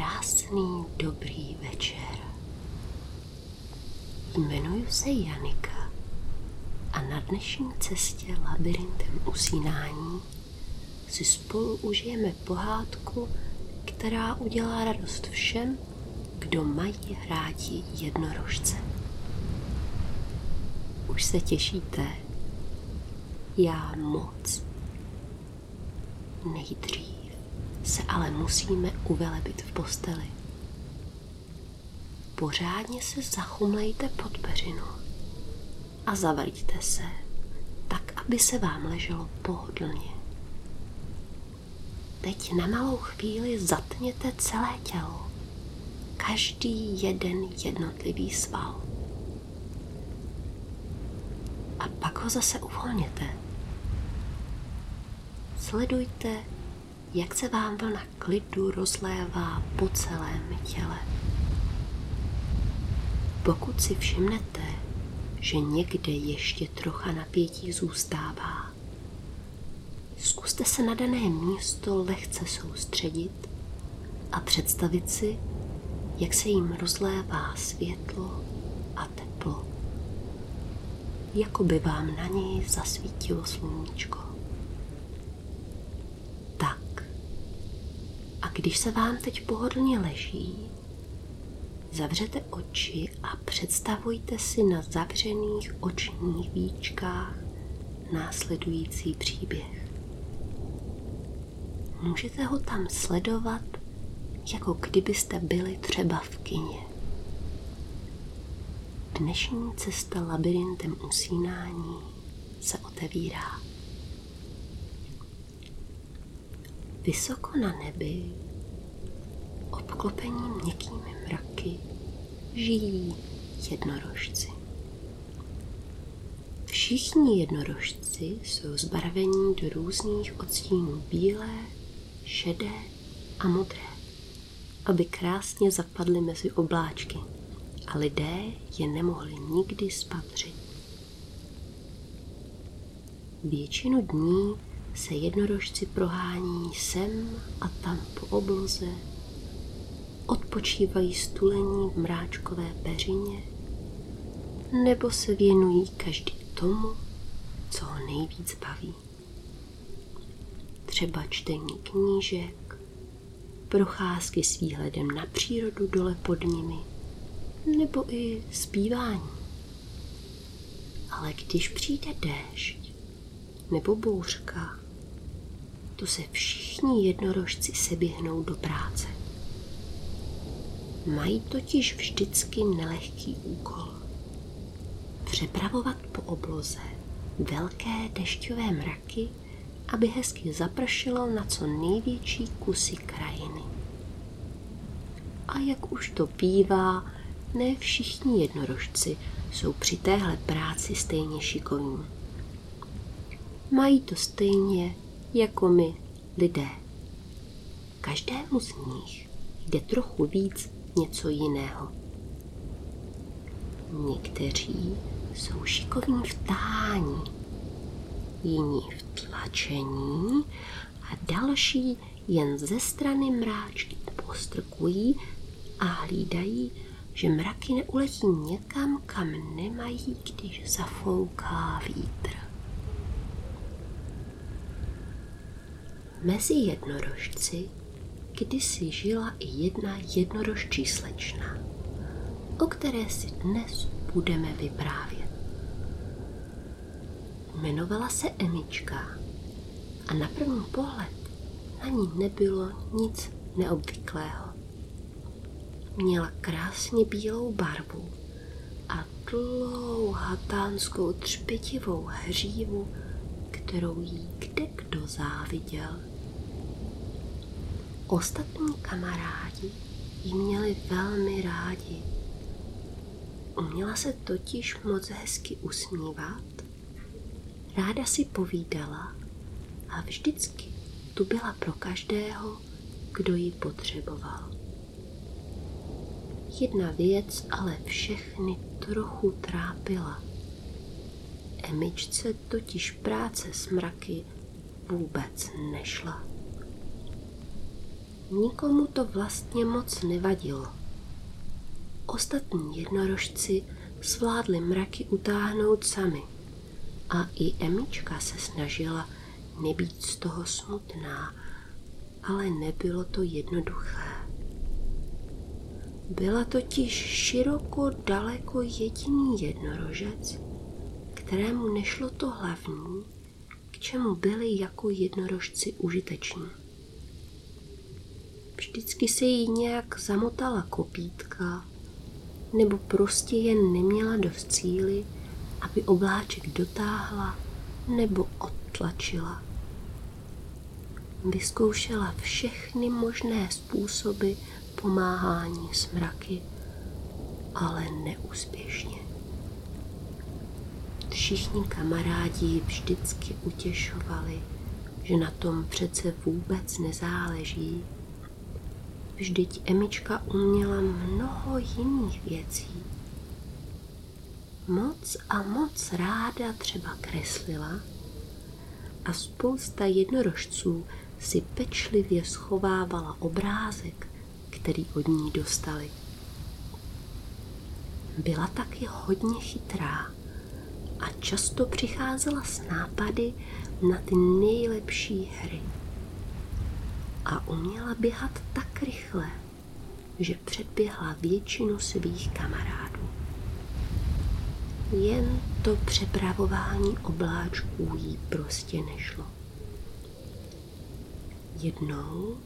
Krásný dobrý večer. Jmenuji se Janika a na dnešní cestě labirintem usínání si spolu užijeme pohádku, která udělá radost všem, kdo mají rádi jednorožce. Už se těšíte? Já moc. Nejdřív se ale musíme uvelebit v posteli. Pořádně se zachumlejte pod peřinu a zavariďte se, tak, aby se vám leželo pohodlně. Teď na malou chvíli zatněte celé tělo, každý jeden jednotlivý sval. A pak ho zase uvolněte. Sledujte, jak se vám vlna klidu rozlévá po celém těle. Pokud si všimnete, že někde ještě trocha napětí zůstává, zkuste se na dané místo lehce soustředit a představit si, jak se jim rozlévá světlo a teplo. Jako by vám na něj zasvítilo sluníčko. Když se vám teď pohodlně leží, zavřete oči a představujte si na zavřených očních víčkách následující příběh. Můžete ho tam sledovat, jako kdybyste byli třeba v kině. Dnešní cesta labirintem usínání se otevírá. Vysoko na nebi obklopení měkkými mraky žijí jednorožci. Všichni jednorožci jsou zbarvení do různých odstínů bílé, šedé a modré, aby krásně zapadly mezi obláčky a lidé je nemohli nikdy spatřit. Většinu dní se jednorožci prohání sem a tam po obloze odpočívají stulení v mráčkové peřině nebo se věnují každý tomu, co ho nejvíc baví. Třeba čtení knížek, procházky s výhledem na přírodu dole pod nimi, nebo i zpívání. Ale když přijde déšť nebo bouřka, to se všichni jednorožci seběhnou do práce. Mají totiž vždycky nelehký úkol. Přepravovat po obloze velké dešťové mraky, aby hezky zapršelo na co největší kusy krajiny. A jak už to bývá, ne všichni jednorožci jsou při téhle práci stejně šikovní. Mají to stejně jako my, lidé. Každému z nich jde trochu víc něco jiného. Někteří jsou šikovní v tání, jiní v tlačení a další jen ze strany mráčky postrkují a hlídají, že mraky neuletí někam, kam nemají, když zafouká vítr. Mezi jednorožci kdysi žila i jedna jednorožčí slečna, o které si dnes budeme vyprávět. Jmenovala se Emička a na první pohled na ní nebylo nic neobvyklého. Měla krásně bílou barvu a dlouhatánskou třpitivou hřívu, kterou jí kde kdo záviděl. Ostatní kamarádi ji měli velmi rádi. Uměla se totiž moc hezky usmívat, ráda si povídala a vždycky tu byla pro každého, kdo ji potřeboval. Jedna věc ale všechny trochu trápila. Emičce totiž práce s mraky vůbec nešla. Nikomu to vlastně moc nevadilo. Ostatní jednorožci zvládli mraky utáhnout sami a i Emička se snažila nebýt z toho smutná, ale nebylo to jednoduché. Byla totiž široko daleko jediný jednorožec, kterému nešlo to hlavní, k čemu byli jako jednorožci užiteční. Vždycky se jí nějak zamotala kopítka, nebo prostě jen neměla dost cíly, aby obláček dotáhla nebo odtlačila. Vyzkoušela všechny možné způsoby pomáhání smraky, ale neúspěšně. Všichni kamarádi vždycky utěšovali, že na tom přece vůbec nezáleží. Vždyť Emička uměla mnoho jiných věcí. Moc a moc ráda třeba kreslila a spousta jednorožců si pečlivě schovávala obrázek, který od ní dostali. Byla taky hodně chytrá a často přicházela s nápady na ty nejlepší hry. A uměla běhat tak rychle, že předběhla většinu svých kamarádů. Jen to přepravování obláčků jí prostě nešlo. Jednou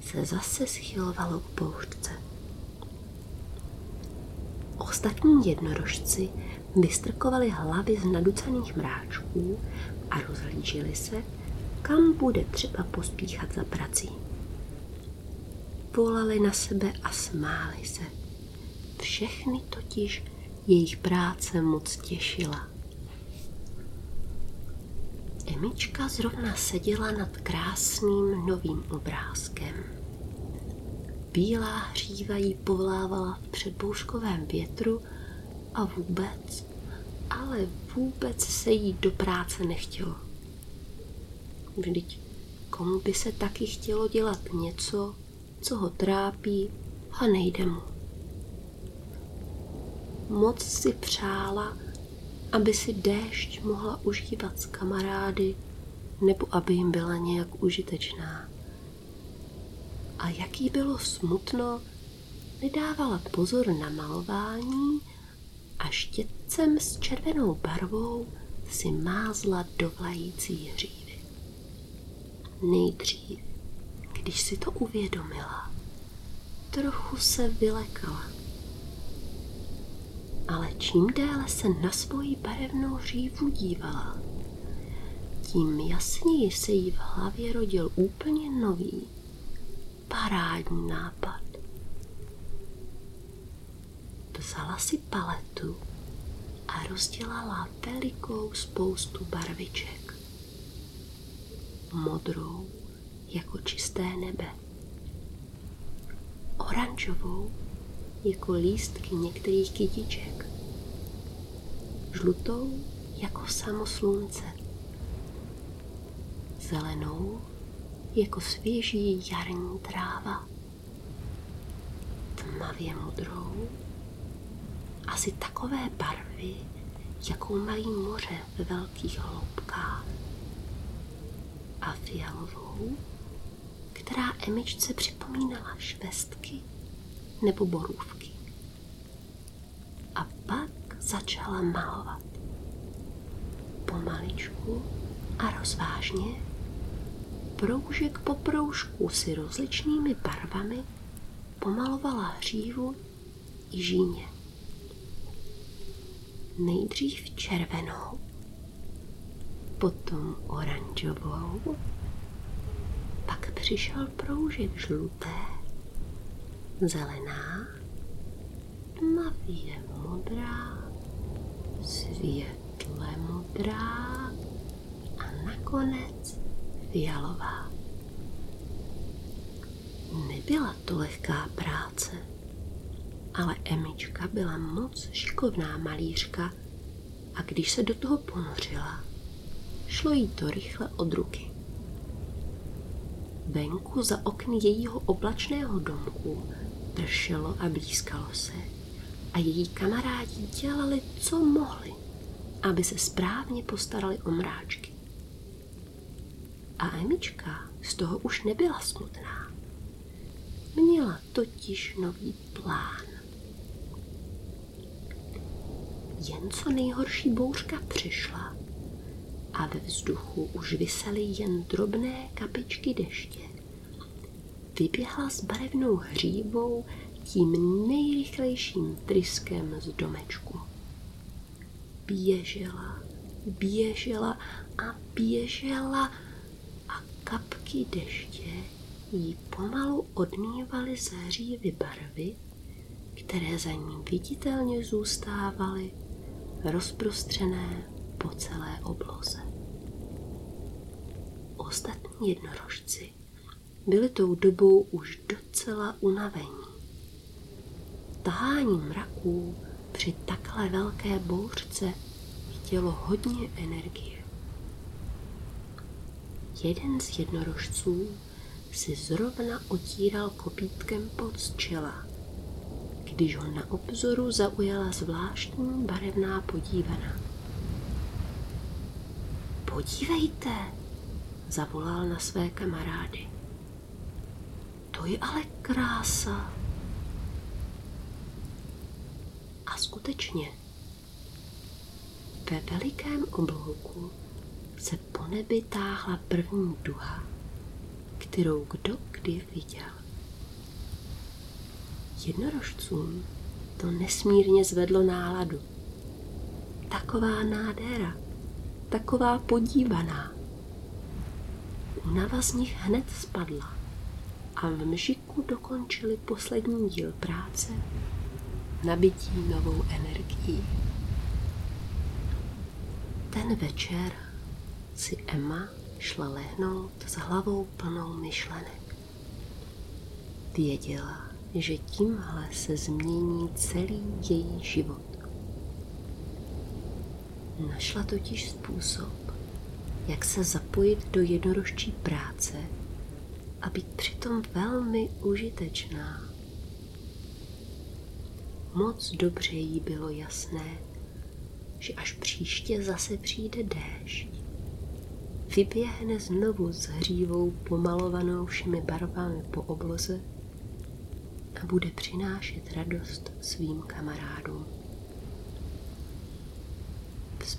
se zase schylovalo k pouštce. Ostatní jednorožci vystrkovali hlavy z naducených mráčků a rozhlíželi se, kam bude třeba pospíchat za prací. Volali na sebe a smáli se. Všechny totiž jejich práce moc těšila. Emička zrovna seděla nad krásným novým obrázkem. Bílá hříva jí povlávala v předbouškovém větru a vůbec, ale vůbec se jí do práce nechtělo. Vždyť komu by se taky chtělo dělat něco, co ho trápí a nejde mu. Moc si přála, aby si déšť mohla užívat s kamarády nebo aby jim byla nějak užitečná. A jaký bylo smutno, nedávala pozor na malování a štětcem s červenou barvou si mázla do vlající hřívy. Nejdřív, když si to uvědomila, trochu se vylekala ale čím déle se na svoji barevnou řívu dívala, tím jasněji se jí v hlavě rodil úplně nový, parádní nápad. Vzala si paletu a rozdělala velikou spoustu barviček. Modrou jako čisté nebe. Oranžovou jako lístky některých kytiček. Žlutou jako samo slunce. Zelenou jako svěží jarní tráva. Tmavě modrou, asi takové barvy, jakou mají moře ve velkých hloubkách. A fialovou, která Emičce připomínala švestky nebo borůvky. A pak začala malovat. Pomaličku a rozvážně, proužek po proužku si rozličnými barvami pomalovala hřívu i žíně. Nejdřív červenou, potom oranžovou, pak přišel proužek žluté zelená, tmavě modrá, světle modrá a nakonec fialová. Nebyla to lehká práce, ale Emička byla moc šikovná malířka a když se do toho ponořila, šlo jí to rychle od ruky. Venku za okny jejího oblačného domku pršelo a blízkalo se a její kamarádi dělali, co mohli, aby se správně postarali o mráčky. A Emička z toho už nebyla smutná. Měla totiž nový plán. Jen co nejhorší bouřka přišla a ve vzduchu už visely jen drobné kapičky deště, vyběhla s barevnou hříbou tím nejrychlejším tryskem z domečku. Běžela, běžela a běžela a kapky deště jí pomalu odmývaly z hřívy barvy, které za ním viditelně zůstávaly rozprostřené po celé obloze. Ostatní jednorožci byli tou dobou už docela unavení. Tahání mraků při takhle velké bouřce chtělo hodně energie. Jeden z jednorožců si zrovna otíral kopítkem pod čela, když ho na obzoru zaujala zvláštní barevná podívaná. Podívejte, zavolal na své kamarády. To je ale krása. A skutečně, ve velikém oblouku se po nebi táhla první duha, kterou kdo kdy viděl. Jednorožcům to nesmírně zvedlo náladu. Taková nádhera, taková podívaná. Únava z nich hned spadla a v mžiku dokončili poslední díl práce nabití novou energií. Ten večer si Emma šla lehnout s hlavou plnou myšlenek. Věděla, že tímhle se změní celý její život. Našla totiž způsob, jak se zapojit do jednorožčí práce a být přitom velmi užitečná. Moc dobře jí bylo jasné, že až příště zase přijde déšť, vyběhne znovu s hřívou pomalovanou všemi barvami po obloze a bude přinášet radost svým kamarádům.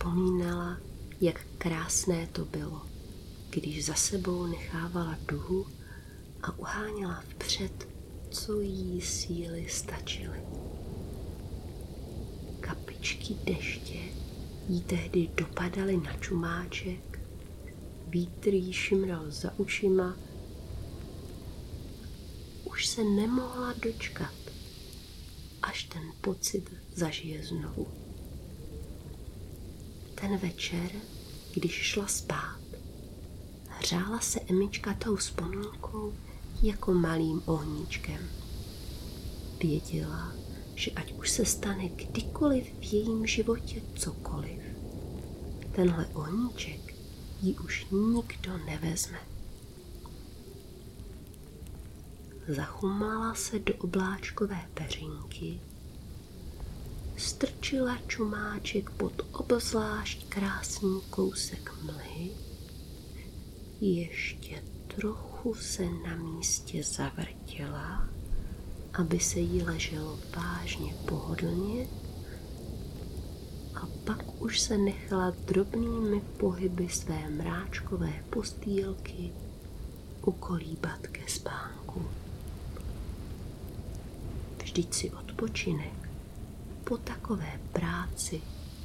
Vzpomínala, jak krásné to bylo, když za sebou nechávala duhu a uháněla vpřed, co jí síly stačily. Kapičky deště jí tehdy dopadaly na čumáček, vítr jí šimral za ušima, už se nemohla dočkat, až ten pocit zažije znovu. Ten večer, když šla spát, hřála se Emička tou vzpomínkou jako malým ohníčkem. Věděla, že ať už se stane kdykoliv v jejím životě cokoliv, tenhle ohníček ji už nikdo nevezme. Zachumala se do obláčkové peřinky, strčila čumáček pod obzvlášť krásný kousek mlhy, ještě trochu se na místě zavrtěla, aby se jí leželo vážně pohodlně. A pak už se nechala drobnými pohyby své mráčkové postýlky ukolíbat ke spánku. Vždyť si odpočinek po takové práci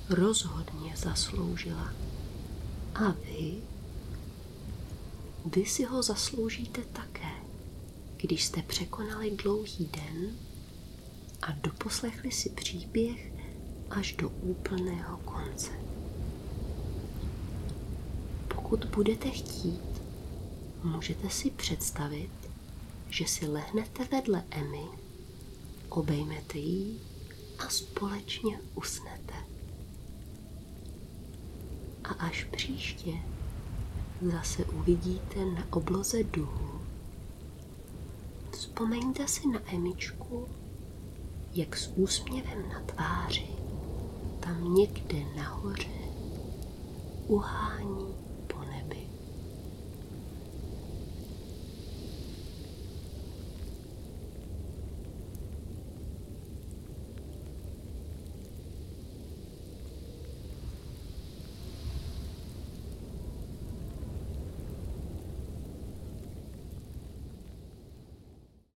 rozhodně zasloužila. A vy? Vy si ho zasloužíte také, když jste překonali dlouhý den a doposlechli si příběh až do úplného konce. Pokud budete chtít, můžete si představit, že si lehnete vedle Emmy, obejmete ji a společně usnete. A až příště zase uvidíte na obloze duhu Vzpomeňte si na Emičku, jak s úsměvem na tváři tam někde nahoře uhání